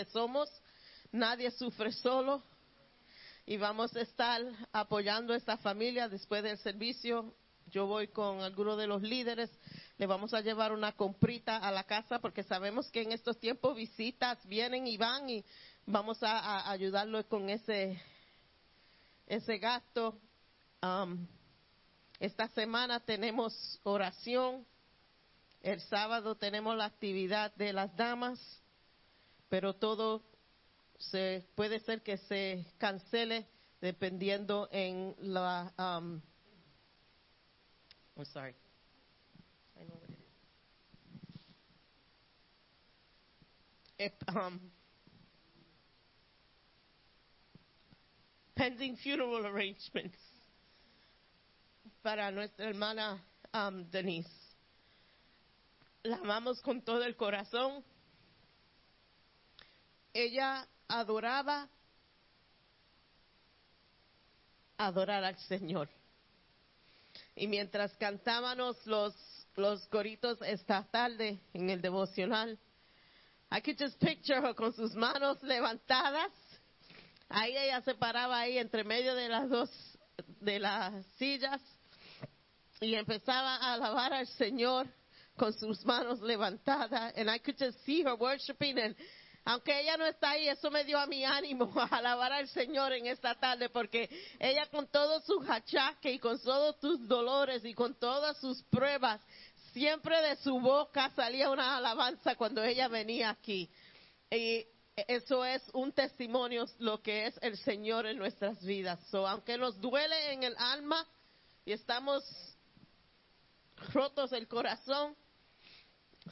que somos. Nadie sufre solo. Y vamos a estar apoyando a esta familia después del servicio. Yo voy con algunos de los líderes. Le vamos a llevar una comprita a la casa porque sabemos que en estos tiempos visitas vienen y van y vamos a, a ayudarlo con ese, ese gasto. Um, esta semana tenemos oración. El sábado tenemos la actividad de las damas, pero todo se puede ser que se cancele dependiendo en la um, I'm sorry. I know what it is. Um, pending funeral arrangements para nuestra hermana um, Denise. La amamos con todo el corazón. Ella adoraba adorar al Señor. Y mientras cantábamos los, los coritos esta tarde en el devocional, I could just picture her con sus manos levantadas. Ahí ella se paraba ahí entre medio de las dos de las sillas y empezaba a alabar al Señor con sus manos levantadas. And I could just see her worshiping and aunque ella no está ahí, eso me dio a mi ánimo a alabar al Señor en esta tarde, porque ella con todos sus achaques y con todos sus dolores y con todas sus pruebas, siempre de su boca salía una alabanza cuando ella venía aquí. Y eso es un testimonio lo que es el Señor en nuestras vidas. So, aunque nos duele en el alma y estamos rotos el corazón,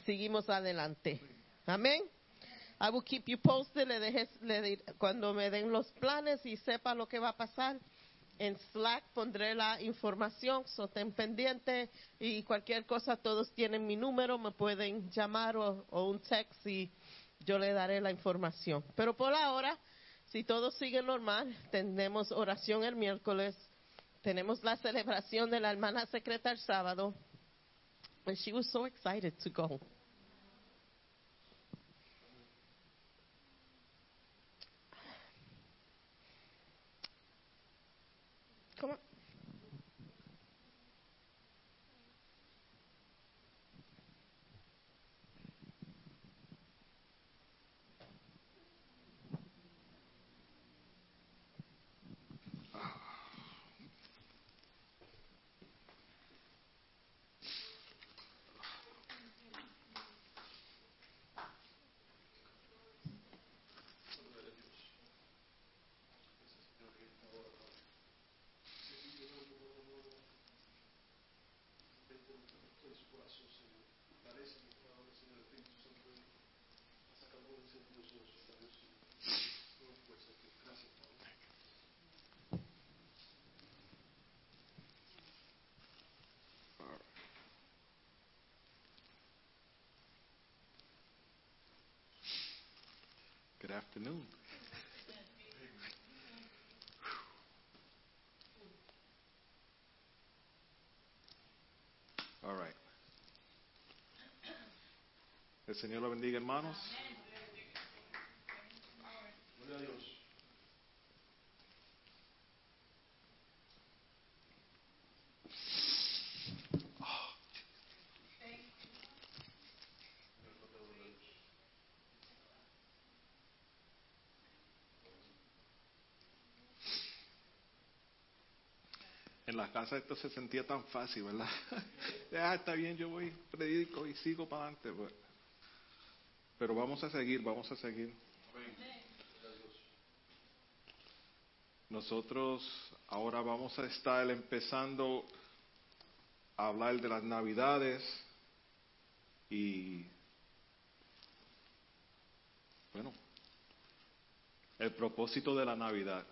seguimos adelante. Amén. I will keep you posted. Le dejé, le, cuando me den los planes y sepa lo que va a pasar. En Slack pondré la información, so ten pendiente y cualquier cosa, todos tienen mi número, me pueden llamar o, o un text y yo le daré la información. Pero por ahora, si todo sigue normal, tenemos oración el miércoles, tenemos la celebración de la hermana secreta el sábado. And she was so excited to go. Good afternoon. All right. El Señor lo bendiga, hermanos. Casa esto se sentía tan fácil, ¿verdad? ya está bien, yo voy, predico y sigo para adelante. pues. Pero vamos a seguir, vamos a seguir. Nosotros ahora vamos a estar empezando a hablar de las navidades y, bueno, el propósito de la Navidad.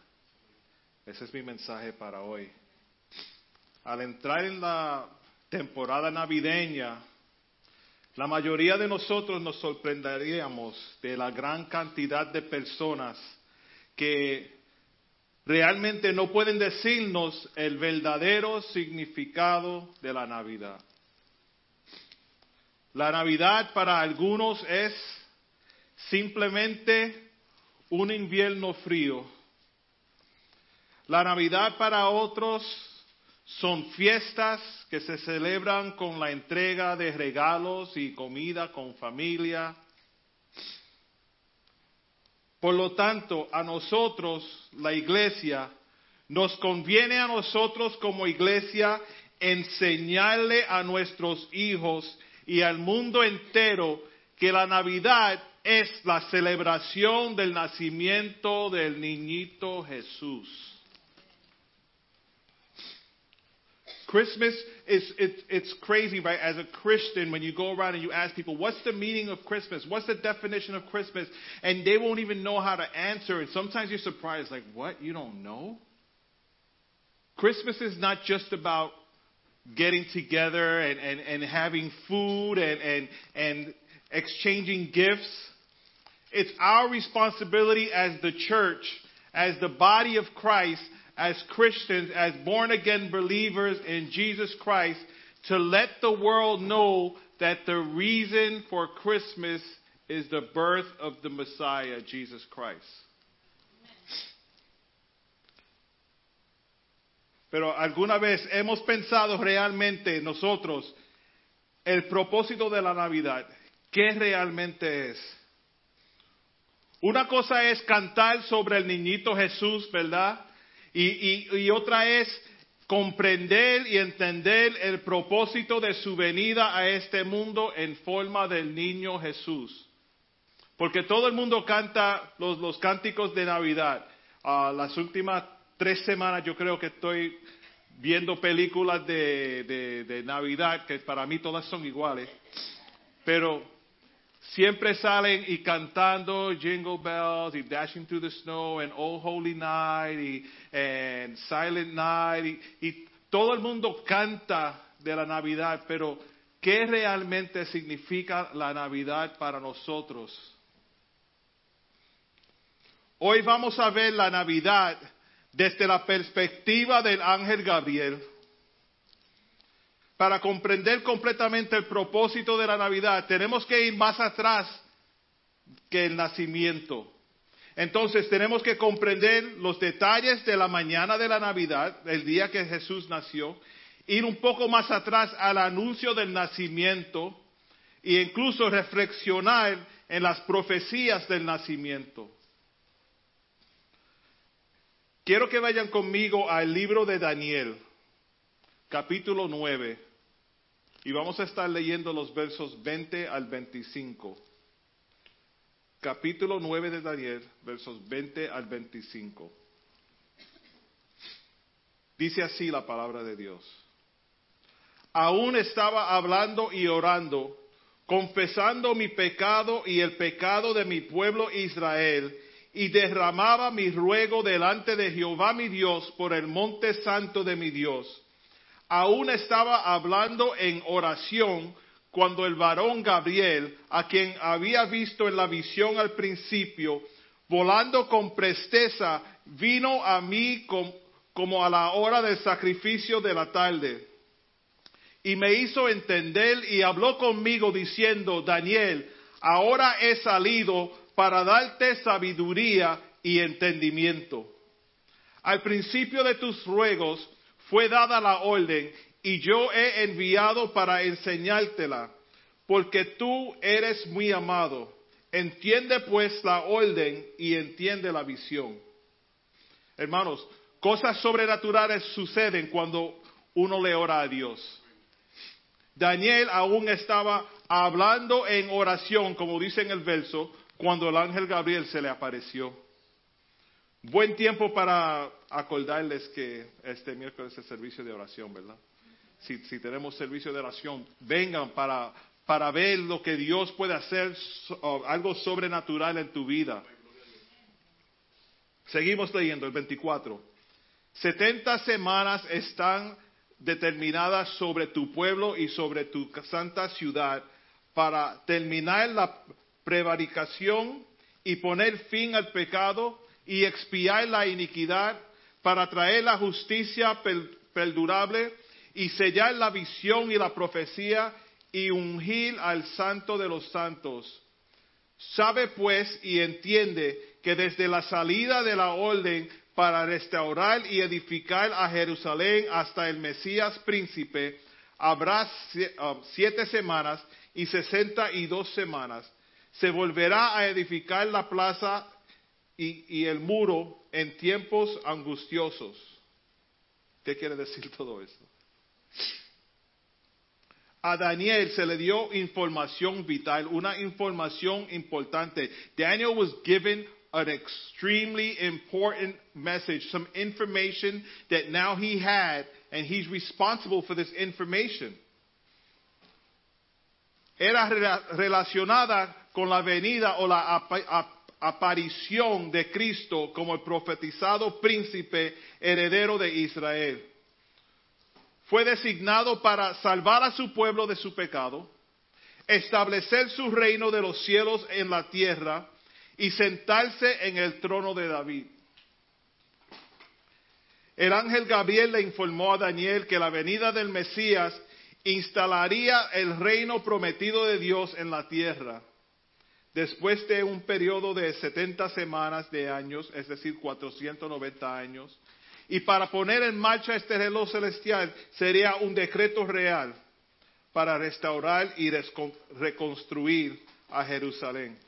Ese es mi mensaje para hoy. Al entrar en la temporada navideña, la mayoría de nosotros nos sorprenderíamos de la gran cantidad de personas que realmente no pueden decirnos el verdadero significado de la Navidad. La Navidad para algunos es simplemente un invierno frío. La Navidad para otros son fiestas que se celebran con la entrega de regalos y comida con familia. Por lo tanto, a nosotros, la iglesia, nos conviene a nosotros como iglesia enseñarle a nuestros hijos y al mundo entero que la Navidad es la celebración del nacimiento del niñito Jesús. Christmas is it's it's crazy, right? As a Christian, when you go around and you ask people, "What's the meaning of Christmas? What's the definition of Christmas?" and they won't even know how to answer. And sometimes you're surprised, like, "What? You don't know?" Christmas is not just about getting together and, and, and having food and, and, and exchanging gifts. It's our responsibility as the church, as the body of Christ, as Christians, as born again believers in Jesus Christ, to let the world know that the reason for Christmas is the birth of the Messiah, Jesus Christ. Pero alguna vez hemos pensado realmente nosotros el propósito de la Navidad, ¿qué realmente es? Una cosa es cantar sobre el niñito Jesús, ¿verdad? Y, y, otra es comprender y entender el propósito de su venida a este mundo en forma del niño Jesús. Porque todo el mundo canta los, cánticos de Navidad. Uh, las últimas tres semanas yo creo que estoy viendo películas de Navidad, que para mí todas son iguales. Pero siempre salen y cantando Jingle Bells y Dashing Through the Snow and Oh Holy Night y and Silent Night y, y, todo el mundo canta de la Navidad, pero ¿qué realmente significa la Navidad para nosotros? Hoy vamos a ver la Navidad desde la perspectiva del ángel Gabriel. Para comprender completamente el propósito de la Navidad, tenemos que ir más atrás que el nacimiento. Entonces tenemos que comprender los detalles de la mañana de la Navidad, el día que Jesús nació, ir un poco más atrás al anuncio del nacimiento e incluso reflexionar en las profecías del nacimiento. Quiero que vayan conmigo al libro de Daniel, capítulo 9, y vamos a estar leyendo los versos 20 al 25. Capítulo 9 de Daniel, versos 20 al 25. Dice así la palabra de Dios. Aún estaba hablando y orando, confesando mi pecado y el pecado de mi pueblo Israel, y derramaba mi ruego delante de Jehová mi Dios por el monte santo de mi Dios. Aún estaba hablando en oración cuando el varón Gabriel, a quien había visto en la visión al principio, volando con presteza, vino a mí como a la hora del sacrificio de la tarde. Y me hizo entender y habló conmigo diciendo, Daniel, ahora he salido para darte sabiduría y entendimiento. Al principio de tus ruegos fue dada la orden y yo he enviado para enseñártela, porque tú eres muy amado. Entiende pues la orden y entiende la visión. Hermanos, cosas sobrenaturales suceden cuando uno le ora a Dios. Daniel aún estaba hablando en oración, como dice en el verso, cuando el ángel Gabriel se le apareció. Buen tiempo para acordarles que este miércoles es servicio de oración, ¿verdad? Si, si tenemos servicio de oración, vengan para, para ver lo que Dios puede hacer, algo sobrenatural en tu vida. Seguimos leyendo el 24. 70 semanas están determinadas sobre tu pueblo y sobre tu santa ciudad para terminar la prevaricación y poner fin al pecado y expiar la iniquidad para traer la justicia perdurable y sellar la visión y la profecía y ungir al santo de los santos. Sabe pues y entiende que desde la salida de la orden para restaurar y edificar a Jerusalén hasta el Mesías príncipe, habrá um, siete semanas y sesenta y dos semanas. Se volverá a edificar la plaza y, y el muro en tiempos angustiosos. ¿Qué quiere decir todo esto? a Daniel se le dio información vital, una información importante. Daniel was given an extremely important message, some information that now he had, and he's responsible for this information. Era relacionada con la venida o la aparición de Cristo como el profetizado príncipe heredero de Israel fue designado para salvar a su pueblo de su pecado, establecer su reino de los cielos en la tierra y sentarse en el trono de David. El ángel Gabriel le informó a Daniel que la venida del Mesías instalaría el reino prometido de Dios en la tierra. Después de un periodo de 70 semanas de años, es decir, 490 años, y para poner en marcha este reloj celestial sería un decreto real para restaurar y reconstruir a Jerusalén.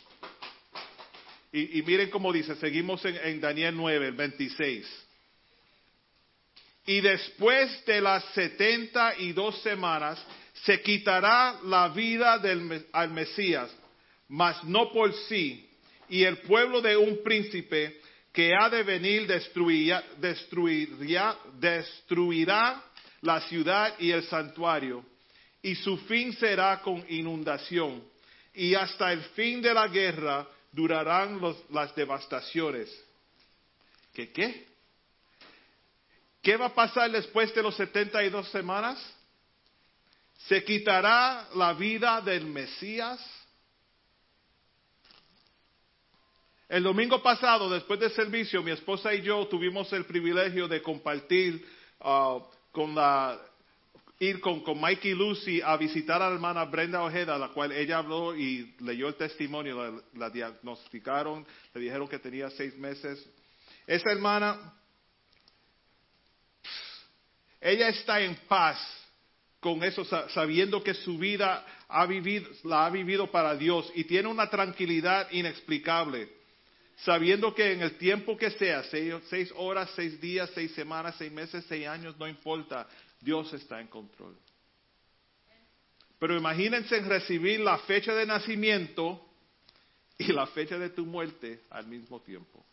Y, miren cómo dice, seguimos en, Daniel 9, el 26. Y después de las setenta y dos semanas se quitará la vida del, al Mesías, mas no por sí, y el pueblo de un príncipe que ha de venir destruirá, destruirá la ciudad y el santuario, y su fin será con inundación, y hasta el fin de la guerra durarán las devastaciones. ¿Qué qué? ¿Qué va a pasar después de los 72 semanas? Se quitará la vida del Mesías El domingo pasado, después del servicio, mi esposa y yo tuvimos el privilegio de compartir uh, con la ir con, Mike y Lucy a visitar a la hermana Brenda Ojeda, la cual ella habló y leyó el testimonio, la, la, diagnosticaron, le dijeron que tenía seis meses. Esa hermana, ella está en paz con eso, sabiendo que su vida ha vivido, la ha vivido para Dios y tiene una tranquilidad inexplicable sabiendo que en el tiempo que sea, seis, horas, seis días, seis semanas, seis meses, seis años, no importa, Dios está en control. Pero imagínense recibir la fecha de nacimiento y la fecha de tu muerte al mismo tiempo.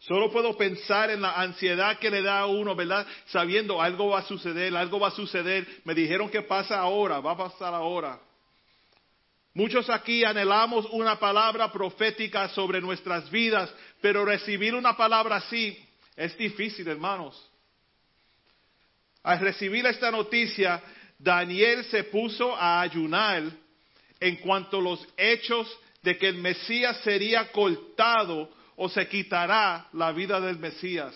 Solo puedo pensar en la ansiedad que le da a uno, ¿verdad? Sabiendo algo va a suceder, algo va a suceder. Me dijeron que pasa ahora, va a pasar ahora. Muchos aquí anhelamos una palabra profética sobre nuestras vidas, pero recibir una palabra así es difícil, hermanos. Al recibir esta noticia, Daniel se puso a ayunar en cuanto a los hechos de que el Mesías sería cortado o se quitará la vida del Mesías.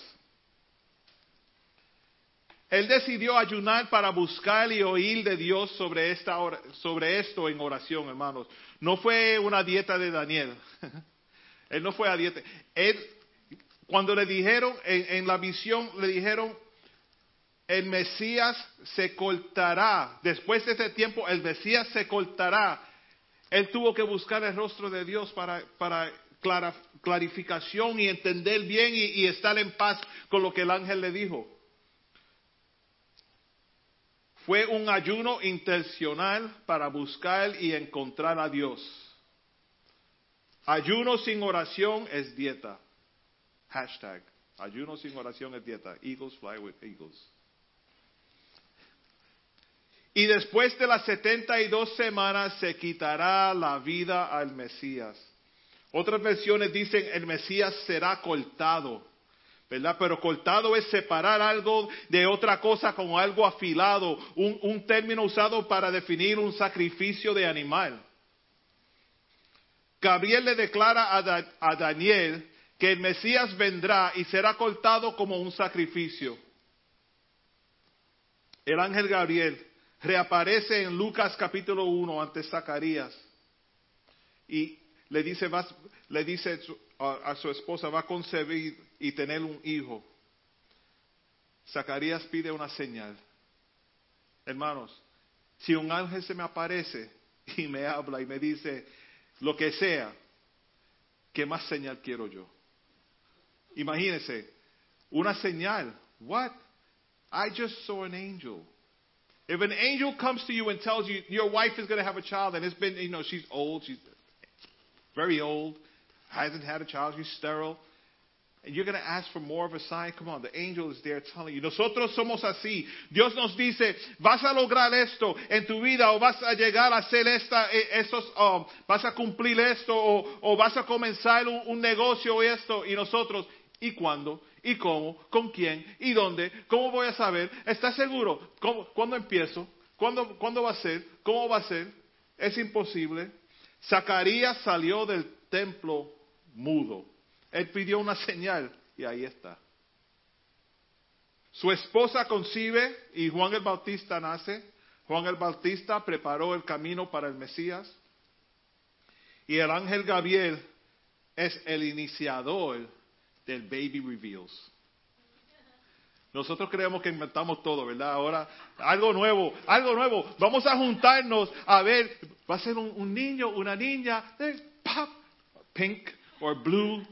Él decidió ayunar para buscar y oír de Dios sobre, esta, sobre esto en oración, hermanos. No fue una dieta de Daniel. Él no fue a dieta. Él, cuando le dijeron, en, la visión, le dijeron, el Mesías se cortará. Después de ese tiempo, el Mesías se cortará. Él tuvo que buscar el rostro de Dios para, para clarificación y entender bien y estar en paz con lo que el ángel le dijo. Fue un ayuno intencional para buscar y encontrar a Dios. Ayuno sin oración es dieta. Hashtag. Ayuno sin oración es dieta. Eagles fly with eagles. Y después de las 72 semanas se quitará la vida al Mesías. Otras versiones dicen el Mesías será cortado. Pero cortado es separar algo de otra cosa como algo afilado, un, término usado para definir un sacrificio de animal. Gabriel le declara a, Daniel que el Mesías vendrá y será cortado como un sacrificio. El ángel Gabriel reaparece en Lucas capítulo 1 ante Zacarías y le dice, le dice a, a su esposa, va a concebir y tener un hijo. Zacarías pide una señal. Hermanos, si un ángel se me aparece y me habla y me dice lo que sea, ¿qué más señal quiero yo? Imagínense, una señal. What? I just saw an angel. If an angel comes to you and tells you your wife is going to have a child and it's been, you know, she's old, she's very old, hasn't had a child, she's sterile, and you're going to ask for more of a sign, come on, the angel is there telling you. Nosotros somos así. Dios nos dice, vas a lograr esto en tu vida o vas a llegar a hacer esta, eh, estos, um, vas a cumplir esto o, o vas a comenzar un, negocio o esto y nosotros, ¿y cuándo? ¿Y cómo? ¿Con quién? ¿Y dónde? ¿Cómo voy a saber? ¿Estás seguro? ¿Cómo- ¿Cuándo empiezo? ¿Cuándo, ¿Cuándo va a ser? ¿Cómo va a ser? Es imposible. Zacarías salió del templo mudo. Él pidió una señal y ahí está. Su esposa concibe y Juan el Bautista nace. Juan el Bautista preparó el camino para el Mesías. Y el ángel Gabriel es el iniciador del baby reveals. Nosotros creemos que inventamos todo, ¿verdad? Ahora, algo nuevo, algo nuevo. Vamos a juntarnos a ver, va a ser un, niño, una niña, eh, pink or blue.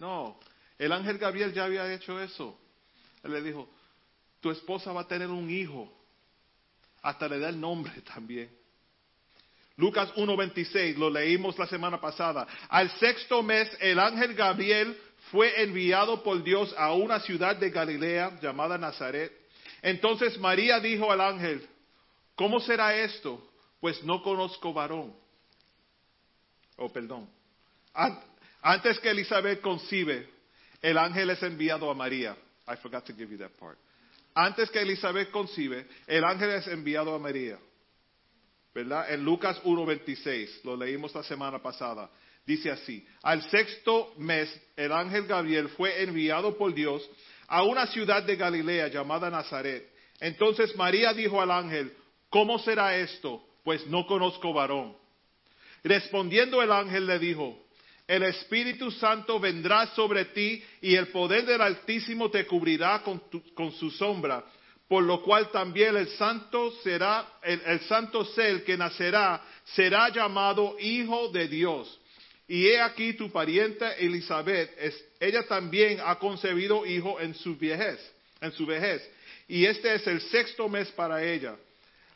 No, el ángel Gabriel ya había hecho eso. Él le dijo, tu esposa va a tener un hijo. Hasta le da el nombre también. Lucas 1.26, lo leímos la semana pasada. Al sexto mes, el ángel Gabriel fue enviado por Dios a una ciudad de Galilea llamada Nazaret. Entonces María dijo al ángel, ¿cómo será esto? Pues no conozco varón. Oh, perdón. An- Antes que Elizabeth concibe, el ángel es enviado a María. I forgot to give you that part. Antes que Elizabeth concibe, el ángel es enviado a María. ¿verdad? En Lucas 1.26, lo leímos la semana pasada. Dice así, al sexto mes el ángel Gabriel fue enviado por Dios a una ciudad de Galilea llamada Nazaret. Entonces María dijo al ángel, ¿cómo será esto? Pues no conozco varón. Respondiendo el ángel le dijo, el Espíritu Santo vendrá sobre ti y el poder del Altísimo te cubrirá con, tu- con su sombra, por lo cual también el santo será, el, santo ser que nacerá será llamado Hijo de Dios. Y he aquí tu pariente Elizabeth, ella también ha concebido hijo en su vejez, en su vejez. Y este es el sexto mes para ella,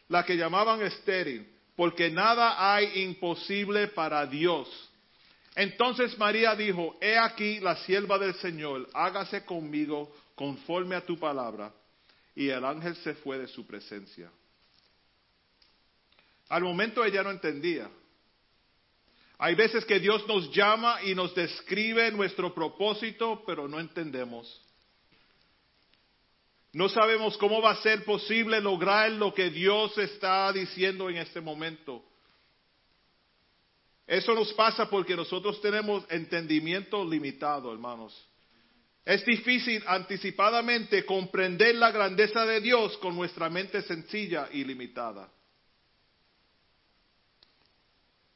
la que llamaban estéril, porque nada hay imposible para Dios. Entonces María dijo, he aquí la sierva del Señor, hágase conmigo conforme a tu palabra. Y el ángel se fue de su presencia. Al momento ella no entendía. Hay veces que Dios nos llama y nos describe nuestro propósito, pero no entendemos. No sabemos cómo va a ser posible lograr lo que Dios está diciendo en este momento. Eso nos pasa porque nosotros tenemos entendimiento limitado, hermanos. Es difícil anticipadamente comprender la grandeza de Dios con nuestra mente sencilla y limitada.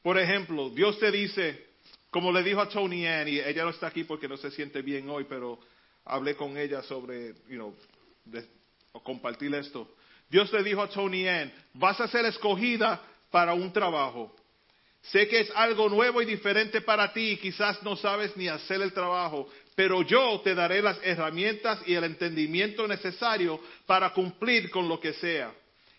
Por ejemplo, Dios te dice, como le dijo a Tony Ann, y ella no está aquí porque no se siente bien hoy, pero hablé con ella sobre, you know, compartir esto. Dios le dijo a Tony Ann, vas a ser escogida para un trabajo. Sé que es algo nuevo y diferente para ti y quizás no sabes ni hacer el trabajo, pero yo te daré las herramientas y el entendimiento necesario para cumplir con lo que sea.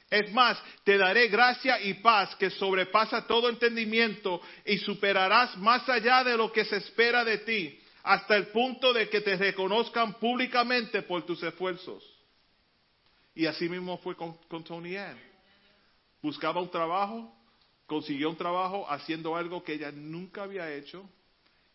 Es más, te daré gracia y paz que sobrepasa todo entendimiento y superarás más allá de lo que se espera de ti, hasta el punto de que te reconozcan públicamente por tus esfuerzos. Y así mismo fue con, Tony Ann. Buscaba un trabajo, consiguió un trabajo haciendo algo que ella nunca había hecho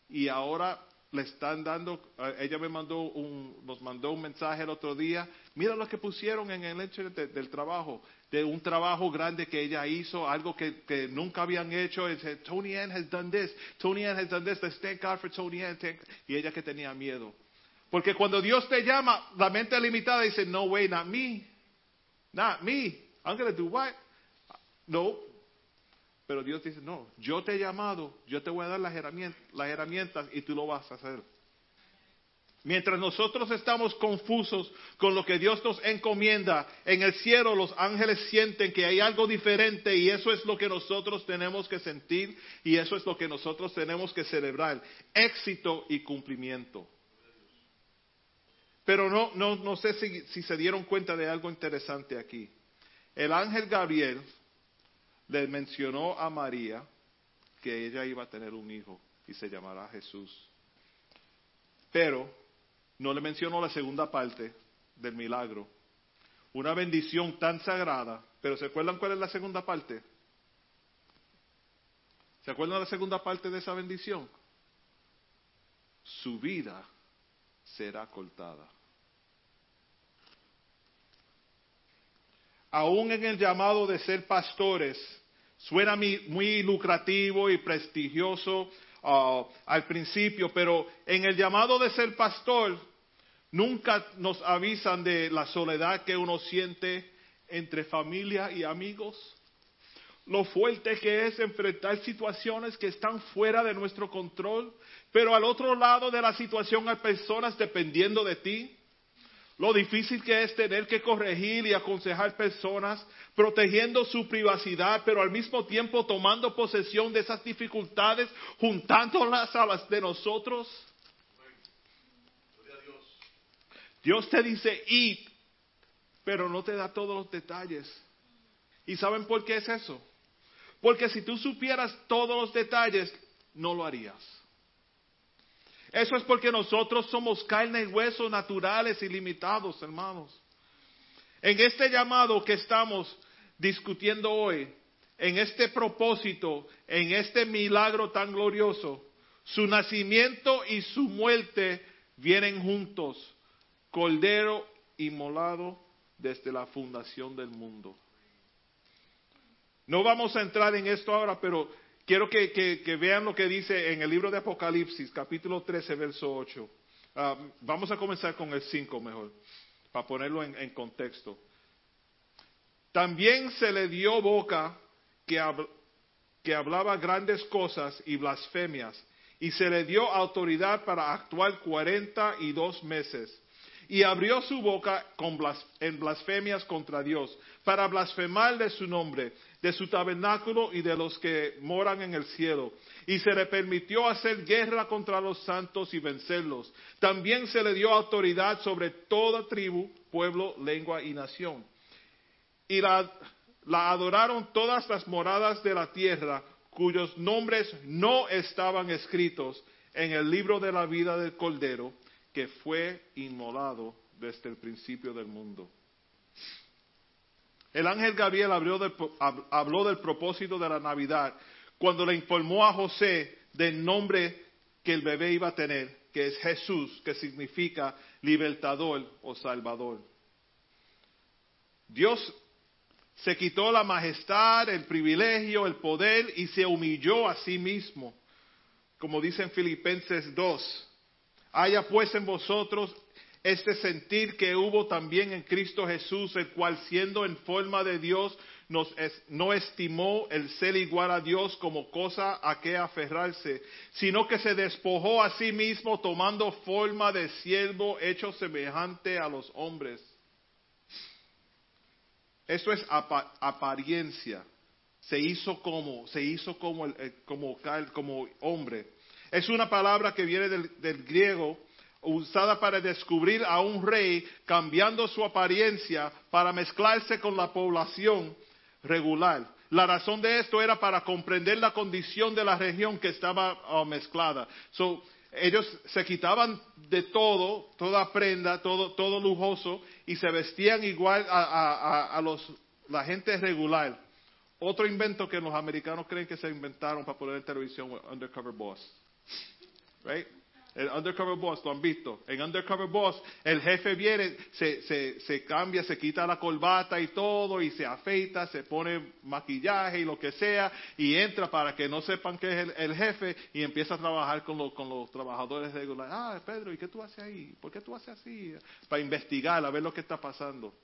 y ahora le están dando, eh, ella me mandó un, nos mandó un mensaje el otro día, mira lo que pusieron en el hecho de- del trabajo, de un trabajo grande que ella hizo, algo que, que nunca habían hecho, dice, Tony Ann has done this, Tony Ann has done this, let's thank God for Tony Ann, thank-" y ella que tenía miedo. Porque cuando Dios te llama, la mente limitada dice, no way, not me, not me, I'm going to do what? No, Pero Dios dice, no, yo te he llamado, yo te voy a dar las herramientas, las herramientas y tú lo vas a hacer. Mientras nosotros estamos confusos con lo que Dios nos encomienda, en el cielo los ángeles sienten que hay algo diferente y eso es lo que nosotros tenemos que sentir y eso es lo que nosotros tenemos que celebrar. Éxito y cumplimiento. Pero no, no, no sé si, si se dieron cuenta de algo interesante aquí. El ángel Gabriel le mencionó a María que ella iba a tener un hijo y se llamará Jesús. Pero no le mencionó la segunda parte del milagro. Una bendición tan sagrada. Pero ¿se acuerdan cuál es la segunda parte? ¿Se acuerdan la segunda parte de esa bendición? Su vida será cortada. Aún en el llamado de ser pastores, suena muy lucrativo y prestigioso uh, al principio, pero en el llamado de ser pastor, nunca nos avisan de la soledad que uno siente entre familia y amigos, lo fuerte que es enfrentar situaciones que están fuera de nuestro control, pero al otro lado de la situación hay personas dependiendo de ti. Lo difícil que es tener que corregir y aconsejar personas, protegiendo su privacidad, pero al mismo tiempo tomando posesión de esas dificultades, juntándolas a las de nosotros. Dios te dice, id, pero no te da todos los detalles. ¿Y saben por qué es eso? Porque si tú supieras todos los detalles, no lo harías. Eso es porque nosotros somos carne y hueso naturales y limitados, hermanos. En este llamado que estamos discutiendo hoy, en este propósito, en este milagro tan glorioso, su nacimiento y su muerte vienen juntos, cordero inmolado desde la fundación del mundo. No vamos a entrar en esto ahora, pero Quiero que, vean lo que dice en el libro de Apocalipsis, capítulo 13, verso 8. Ah, vamos a comenzar con el 5 mejor, para ponerlo en, contexto. También se le dio boca que, hablaba grandes cosas y blasfemias, y se le dio autoridad para actuar cuarenta y dos meses. Y abrió su boca con en blasfemias contra Dios, para blasfemar de su nombre de su tabernáculo y de los que moran en el cielo. Y se le permitió hacer guerra contra los santos y vencerlos. También se le dio autoridad sobre toda tribu, pueblo, lengua y nación. Y la, adoraron todas las moradas de la tierra, cuyos nombres no estaban escritos en el libro de la vida del Cordero, que fue inmolado desde el principio del mundo. El ángel Gabriel habló del, propósito de la Navidad cuando le informó a José del nombre que el bebé iba a tener, que es Jesús, que significa libertador o salvador. Dios se quitó la majestad, el privilegio, el poder y se humilló a sí mismo. Como dice en Filipenses 2, haya pues en vosotros este sentir que hubo también en Cristo Jesús, el cual siendo en forma de Dios, no estimó el ser igual a Dios como cosa a que aferrarse, sino que se despojó a sí mismo tomando forma de siervo hecho semejante a los hombres. Eso es apariencia. Se hizo como, se hizo como, como, como hombre. Es una palabra que viene del griego usada para descubrir a un rey cambiando su apariencia para mezclarse con la población regular. La razón de esto era para comprender la condición de la región que estaba oh, mezclada. ellos se quitaban de todo, toda prenda, todo, todo lujoso, y se vestían igual a, los, la gente regular. Otro invento que los americanos creen que se inventaron para poner en televisión, Undercover Boss. Right? El Undercover Boss, lo han visto. En Undercover Boss, el jefe viene, se, se, cambia, se quita la corbata y todo, y se afeita, se pone maquillaje y lo que sea, y entra para que no sepan que es el, jefe, y empieza a trabajar con, los, con los trabajadores regulares. Ah, Pedro, ¿y qué tú haces ahí? ¿Por qué tú haces así? Para investigar, a ver lo que está pasando.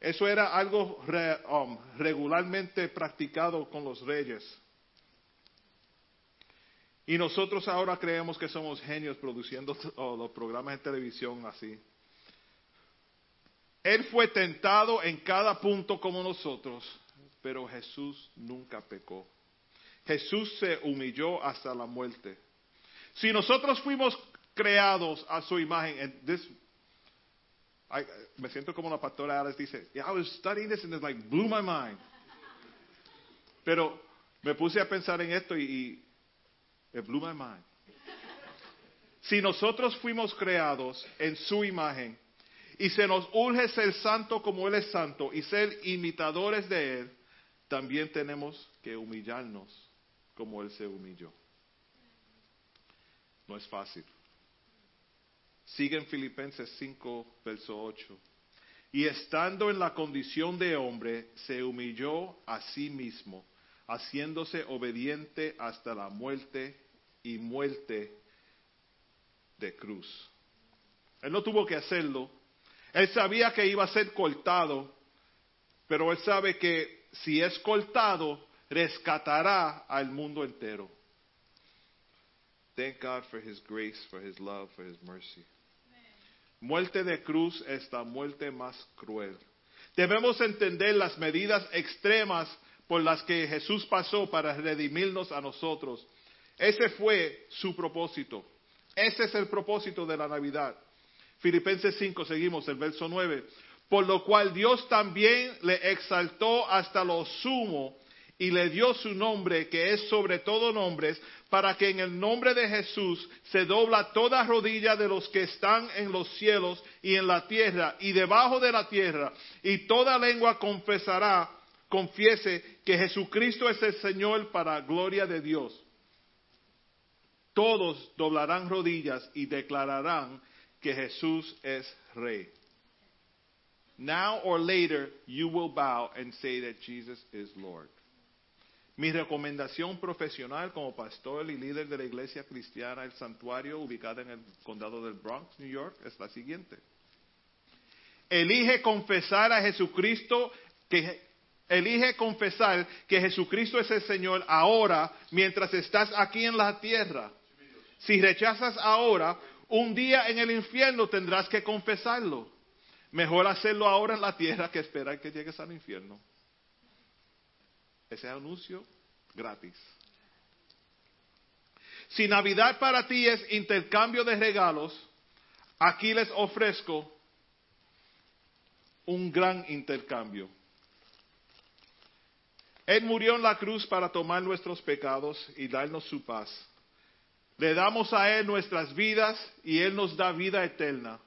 Eso era algo re- um, regularmente practicado con los reyes. Y nosotros ahora creemos que somos genios produciendo los programas de televisión así. Él fue tentado en cada punto como nosotros, pero Jesús nunca pecó. Jesús se humilló hasta la muerte. Si nosotros fuimos creados a su imagen, this, I- me siento como la pastora Alice dice, yeah, I was studying this and it like blew my mind. Pero me puse a pensar en esto y, y it blew my mind. Si nosotros fuimos creados en su imagen y se nos urge ser santo como Él es santo y ser imitadores de Él, también tenemos que humillarnos como Él se humilló. No es fácil. Sigue en Filipenses 5, verso 8. Y estando en la condición de hombre, se humilló a sí mismo, haciéndose obediente hasta la muerte y muerte de cruz. Él no tuvo que hacerlo. Él sabía que iba a ser cortado, pero él sabe que si es cortado, rescatará al mundo entero. Thank God for His grace, for His love, for His mercy. Muerte de cruz es la muerte más cruel. Debemos entender las medidas extremas por las que Jesús pasó para redimirnos a nosotros. Ese fue su propósito. Ese es el propósito de la Navidad. Filipenses 5, seguimos el verso 9. Por lo cual Dios también le exaltó hasta lo sumo y le dio su nombre, que es sobre todo nombres, para que en el nombre de Jesús se dobla toda rodilla de los que están en los cielos y en la tierra y debajo de la tierra, y toda lengua confesará, confiese que Jesucristo es el Señor para gloria de Dios. Todos doblarán rodillas y declararán que Jesús es Rey. Now or later you will bow and say that Jesus is Lord. Mi recomendación profesional como pastor y líder de la iglesia cristiana El Santuario, ubicada en el condado del Bronx, New York, es la siguiente. Elige confesar a Jesucristo que elige confesar que Jesucristo es el Señor ahora mientras estás aquí en la tierra. Si rechazas ahora, un día en el infierno tendrás que confesarlo. Mejor hacerlo ahora en la tierra que esperar que llegues al infierno. Ese anuncio gratis. Si Navidad para ti es intercambio de regalos, aquí les ofrezco un gran intercambio. Él murió en la cruz para tomar nuestros pecados y darnos su paz. Le damos a Él nuestras vidas y Él nos da vida eterna.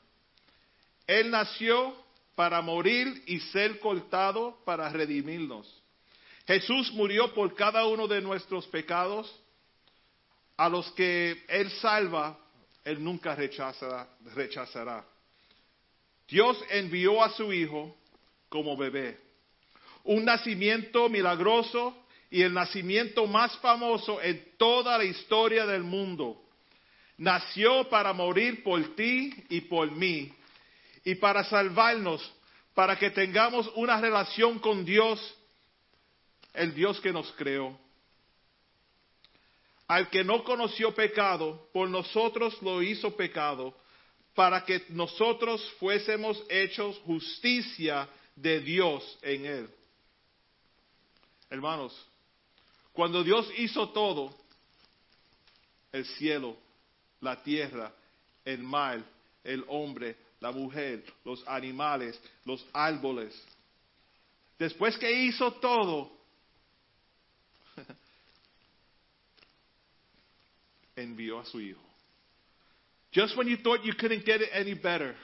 Él nació para morir y ser cortado para redimirnos. Jesús murió por cada uno de nuestros pecados, a los que Él salva, Él nunca rechazará. rechazará. Dios envió a su Hijo como bebé. Un nacimiento milagroso y el nacimiento más famoso en toda la historia del mundo. Nació para morir por ti y por mí y para salvarnos, para que tengamos una relación con Dios el Dios que nos creó. Al que no conoció pecado, por nosotros lo hizo pecado, para que nosotros fuésemos hechos justicia de Dios en él. Hermanos, cuando Dios hizo todo, el cielo, la tierra, el mar, el hombre, la mujer, los animales, los árboles, después que hizo todo, envió a su hijo. Just when you thought you couldn't get it any better,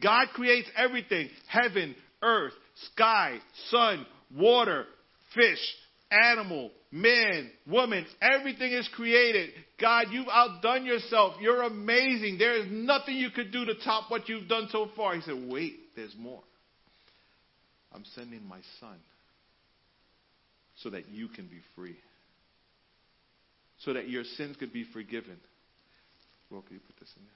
God creates everything. Heaven, earth, sky, sun, water, fish, animal, man, woman, everything is created. God, you've outdone yourself. You're amazing. There is nothing you could do to top what you've done so far. He said, Wait, there's more. I'm sending my son so that you can be free, so that your sins could be forgiven. Well, can you put this in there?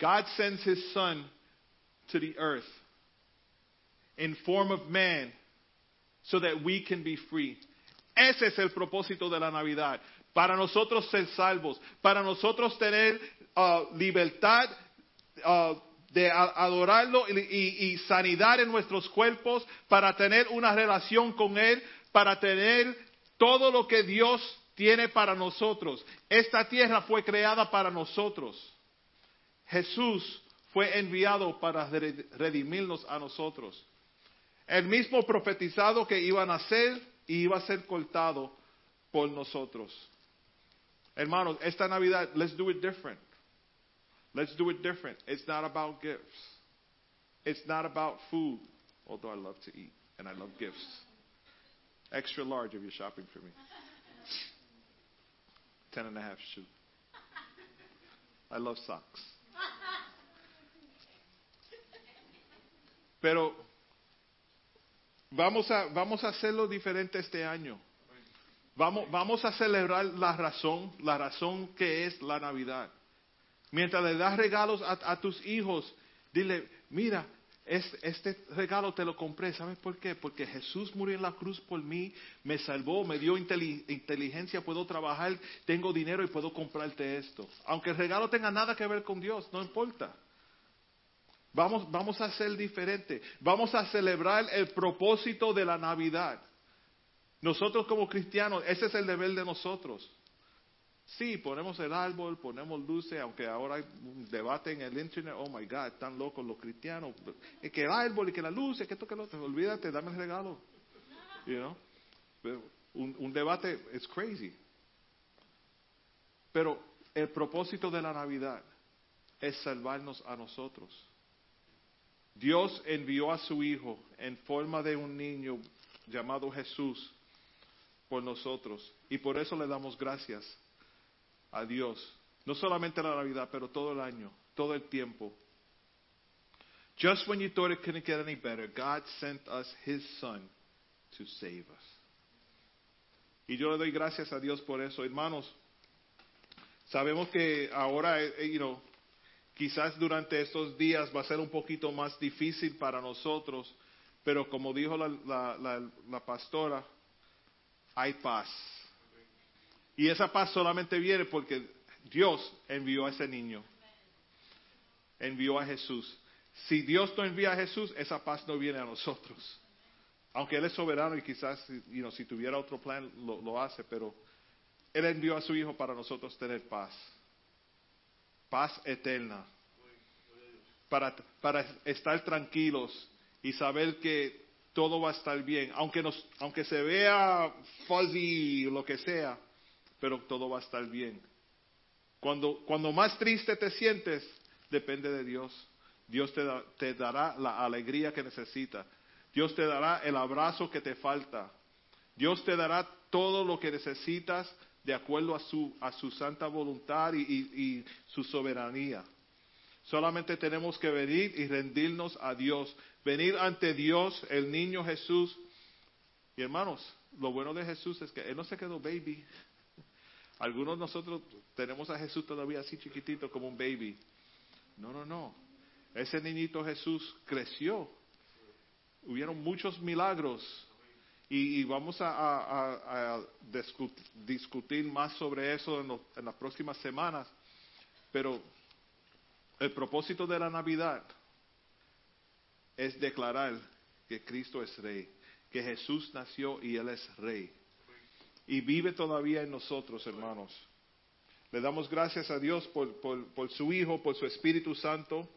God sends his son to the earth in form of man so that we can be free. Ese es el propósito de la Navidad. Para nosotros ser salvos, para nosotros tener uh, libertad uh, de adorarlo y, sanidad en nuestros cuerpos, para tener una relación con Él, para tener todo lo que Dios tiene para nosotros. Esta tierra fue creada para nosotros. Jesús fue enviado para re- redimirnos a nosotros. El mismo profetizado que iba a nacer y iba a ser cortado por nosotros. Hermanos, esta Navidad, let's do it different. Let's do it different. It's not about gifts. It's not about food, although I love to eat and I love gifts. Extra large if you're shopping for me. Ten and a half shoe. I love socks. Pero vamos a, vamos a hacerlo diferente este año. Vamos, vamos a celebrar la razón, la razón que es la Navidad. Mientras le das regalos a, a tus hijos, dile, mira, es- este regalo te lo compré, ¿sabes por qué? Porque Jesús murió en la cruz por mí, me salvó, me dio inteli- inteligencia, puedo trabajar, tengo dinero y puedo comprarte esto. Aunque el regalo tenga nada que ver con Dios, no importa. Vamos, vamos a ser diferente. Vamos a celebrar el propósito de la Navidad. Nosotros como cristianos, ese es el deber de nosotros. Sí, ponemos el árbol, ponemos luces, aunque ahora hay un debate en el internet, oh my God, están locos los cristianos. Que el árbol y que la luz, que esto, lo otro, olvídate, dame el regalo. You know? Un, un debate es crazy. Pero el propósito de la Navidad es salvarnos a nosotros. Dios envió a su Hijo en forma de un niño llamado Jesús por nosotros. Y por eso le damos gracias a Dios. No solamente la Navidad, pero todo el año, todo el tiempo. Just when you thought it couldn't get any better, God sent us His Son to save us. Y yo le doy gracias a Dios por eso, hermanos. Sabemos que ahora, eh, you know, quizás durante estos días va a ser un poquito más difícil para nosotros, pero como dijo la, pastora, hay paz. Y esa paz solamente viene porque Dios envió a ese niño, envió a Jesús. Si Dios no envía a Jesús, esa paz no viene a nosotros. Aunque Él es soberano y quizás you know, si tuviera otro plan lo hace, pero Él envió a su Hijo para nosotros tener paz. Paz eterna. Para, para estar tranquilos y saber que todo va a estar bien. Aunque, nos, aunque se vea fuzzy, lo que sea, pero todo va a estar bien. Cuando, cuando más triste te sientes, depende de Dios. Dios te, te dará la alegría que necesitas. Dios te dará el abrazo que te falta. Dios te dará todo lo que necesitas de acuerdo a su, a su santa voluntad y, y- y su soberanía. Solamente tenemos que venir y rendirnos a Dios. Venir ante Dios, el niño Jesús. Y hermanos, lo bueno de Jesús es que Él no se quedó baby. Algunos de nosotros tenemos a Jesús todavía así chiquitito como un baby. No, no, no. Ese niñito Jesús creció. Hubieron muchos milagros. Y, vamos a, a- a- a discu- discutir más sobre eso en, en las próximas semanas. Pero el propósito de la Navidad es declarar que Cristo es Rey, que Jesús nació y Él es Rey. Y vive todavía en nosotros, hermanos. Le damos gracias a Dios por, por- por su Hijo, por su Espíritu Santo,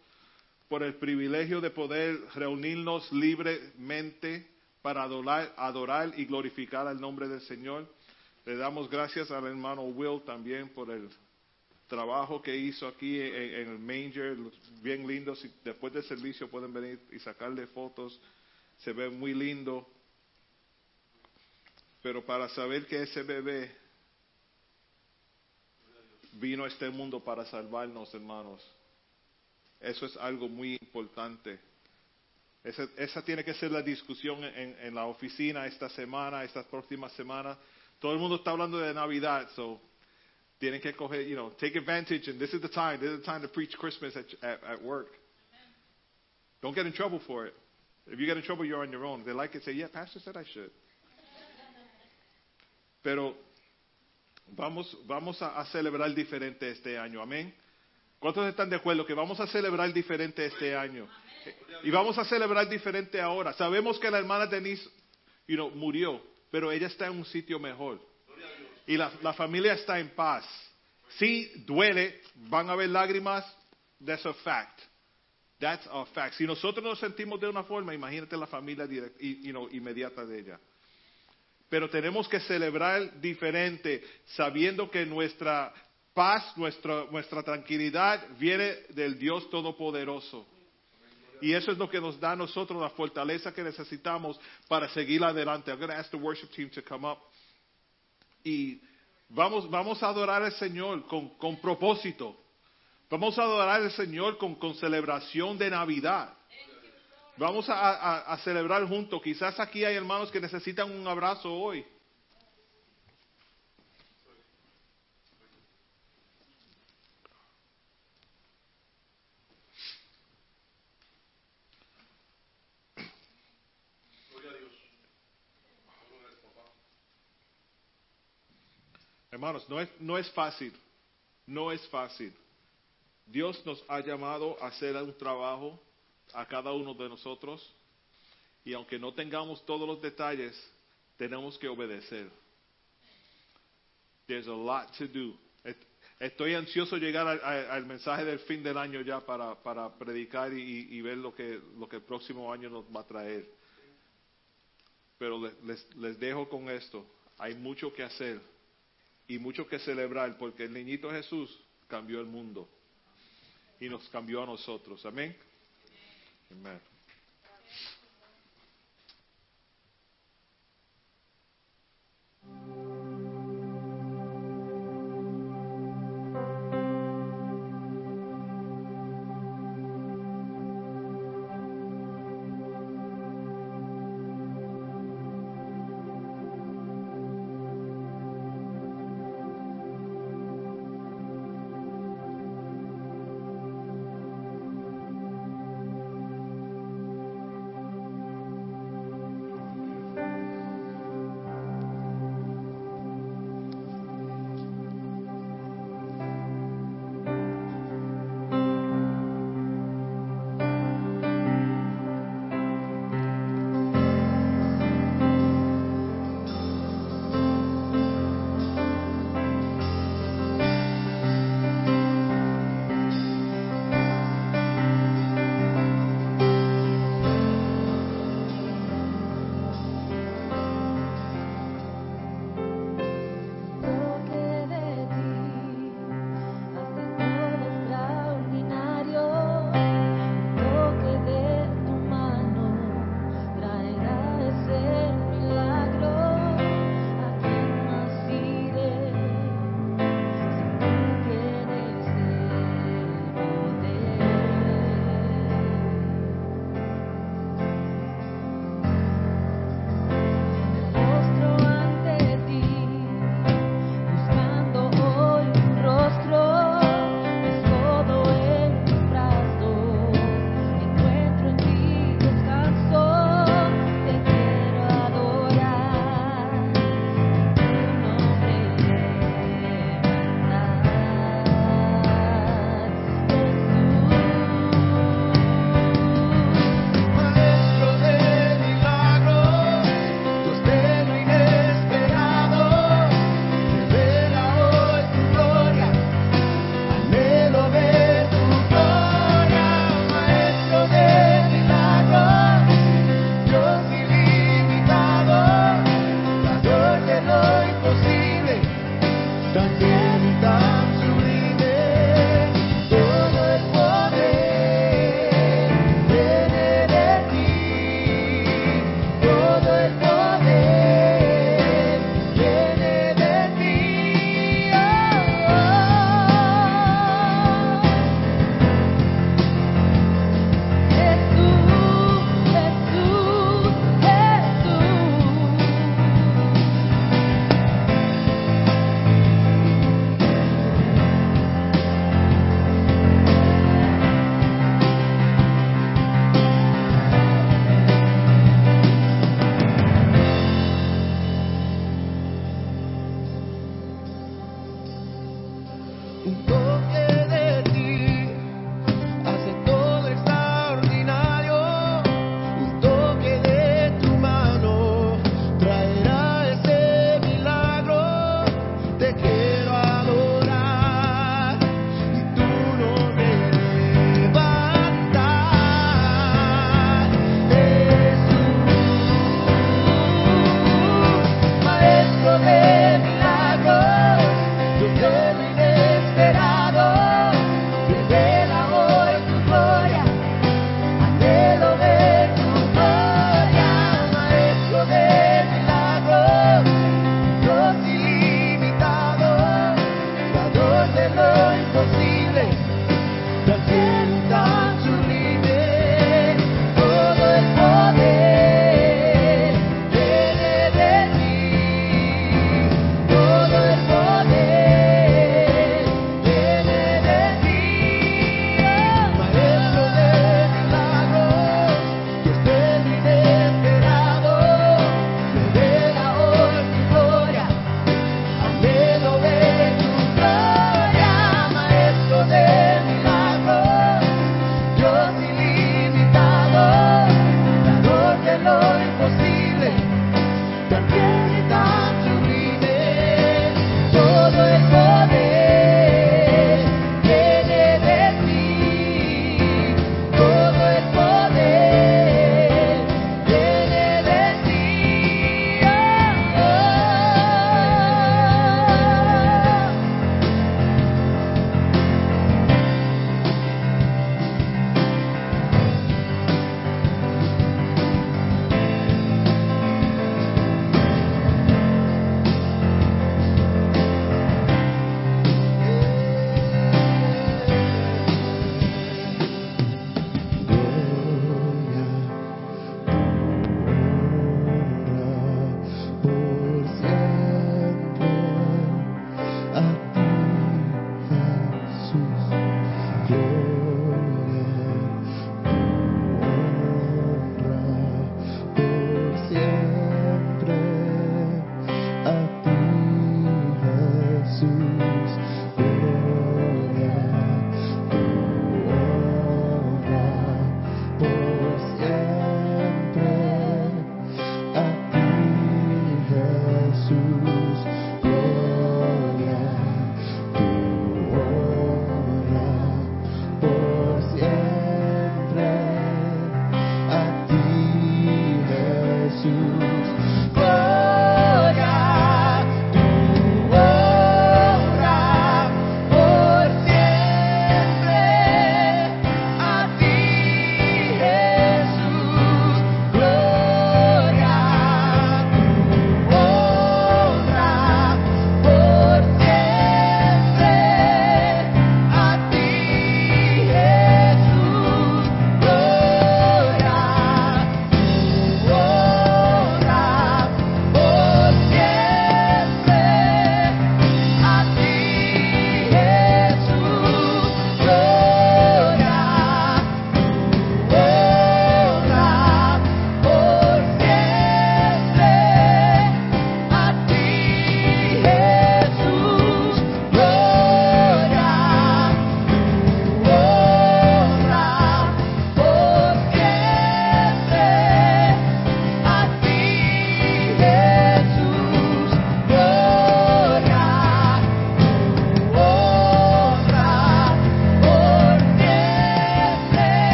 por el privilegio de poder reunirnos libremente para adorar, adorar y glorificar al nombre del Señor. Le damos gracias al hermano Will también por el trabajo que hizo aquí en, el manger, bien lindo. Si después del servicio pueden venir y sacarle fotos, se ve muy lindo. Pero para saber que ese bebé vino a este mundo para salvarnos, hermanos, eso es algo muy importante. Esa, tiene que ser la discusión en, la oficina esta semana, estas próximas semanas. Todo el mundo está hablando de Navidad, so tienen que coger, you know, take advantage, and this is the time, this is the time to preach Christmas at, work. Don't get in trouble for it. If you get in trouble, you're on your own. They like it, say, yeah, Pastor said I should. Pero vamos, vamos a, a celebrar diferente este año. Amén. ¿Cuántos están de acuerdo que vamos a celebrar diferente este año? Y vamos a celebrar diferente ahora. Sabemos que la hermana Denise you know, murió, pero ella está en un sitio mejor. Y la, familia está en paz. Sí, duele, van a haber lágrimas, that's a fact. That's a fact. Si nosotros nos sentimos de una forma, imagínate la familia direct, you know, inmediata de ella. Pero tenemos que celebrar diferente, sabiendo que nuestra paz, nuestra, nuestra tranquilidad viene del Dios Todopoderoso. Y eso es lo que nos da a nosotros la fortaleza que necesitamos para seguir adelante. I'm going to ask the worship team to come up. Y vamos, vamos a adorar al Señor con, con propósito. Vamos a adorar al Señor con, con celebración de Navidad. Vamos a, a, a celebrar juntos. Quizás aquí hay hermanos que necesitan un abrazo hoy. Hermanos, no es, no es fácil, no es fácil. Dios nos ha llamado a hacer un trabajo a cada uno de nosotros y aunque no tengamos todos los detalles, tenemos que obedecer. There's a lot to do. Estoy ansioso llegar al mensaje del fin del año ya para, para predicar y, y, ver lo que, lo que el próximo año nos va a traer. Pero les, les dejo con esto. Hay mucho que hacer y mucho que celebrar porque el niñito Jesús cambió el mundo y nos cambió a nosotros. Amén. Amén.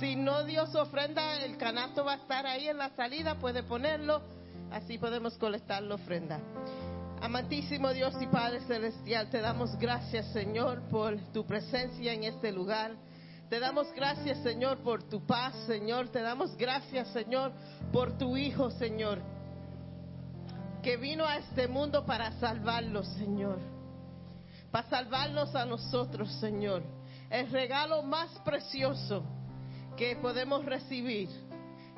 Si no dio su ofrenda, el canasto va a estar ahí en la salida, puede ponerlo, así podemos colectar la ofrenda. Amantísimo Dios y Padre Celestial, te damos gracias, Señor, por tu presencia en este lugar. Te damos gracias, Señor, por tu paz, Señor. Te damos gracias, Señor, por tu Hijo, Señor, que vino a este mundo para salvarnos, Señor. Para salvarnos a nosotros, Señor el regalo más precioso que podemos recibir,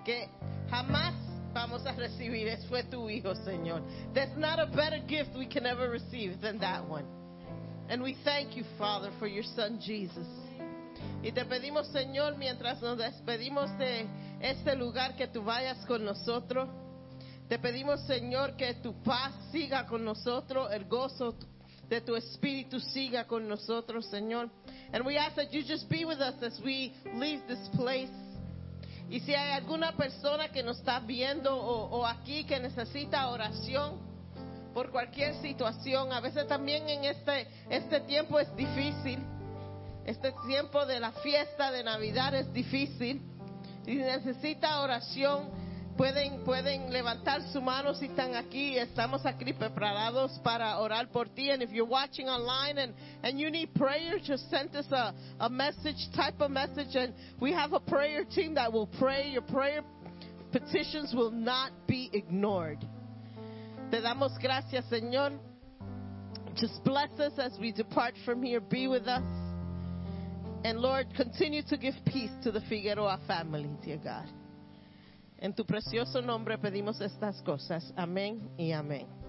que jamás vamos a recibir, es fue tu hijo, Señor. There's not a better gift we can ever receive than that one. And we thank you, Father, for your son Jesus. Y te pedimos, Señor, mientras nos despedimos de este lugar, que tú vayas con nosotros. Te pedimos, Señor, que tu paz siga con nosotros, el gozo de tu espíritu siga con nosotros, Señor. And we ask that you just be with us as we leave this place. Y si hay alguna persona que nos está viendo o, o aquí que necesita oración por cualquier situación, a veces también en este, este tiempo es difícil. Este tiempo de la fiesta de Navidad es difícil. Si necesita oración, pueden, pueden levantar su mano si están aquí. Estamos aquí preparados para orar por ti. And if you're watching online and, and you need prayer, just send us a, a message, type a message, and we have a prayer team that will pray. Your prayer petitions will not be ignored. Te damos gracias, Señor. Just bless us as we depart from here. Be with us. And Lord, continue to give peace to the Figueroa family, dear God. En tu precioso nombre pedimos estas cosas. Amén y amén.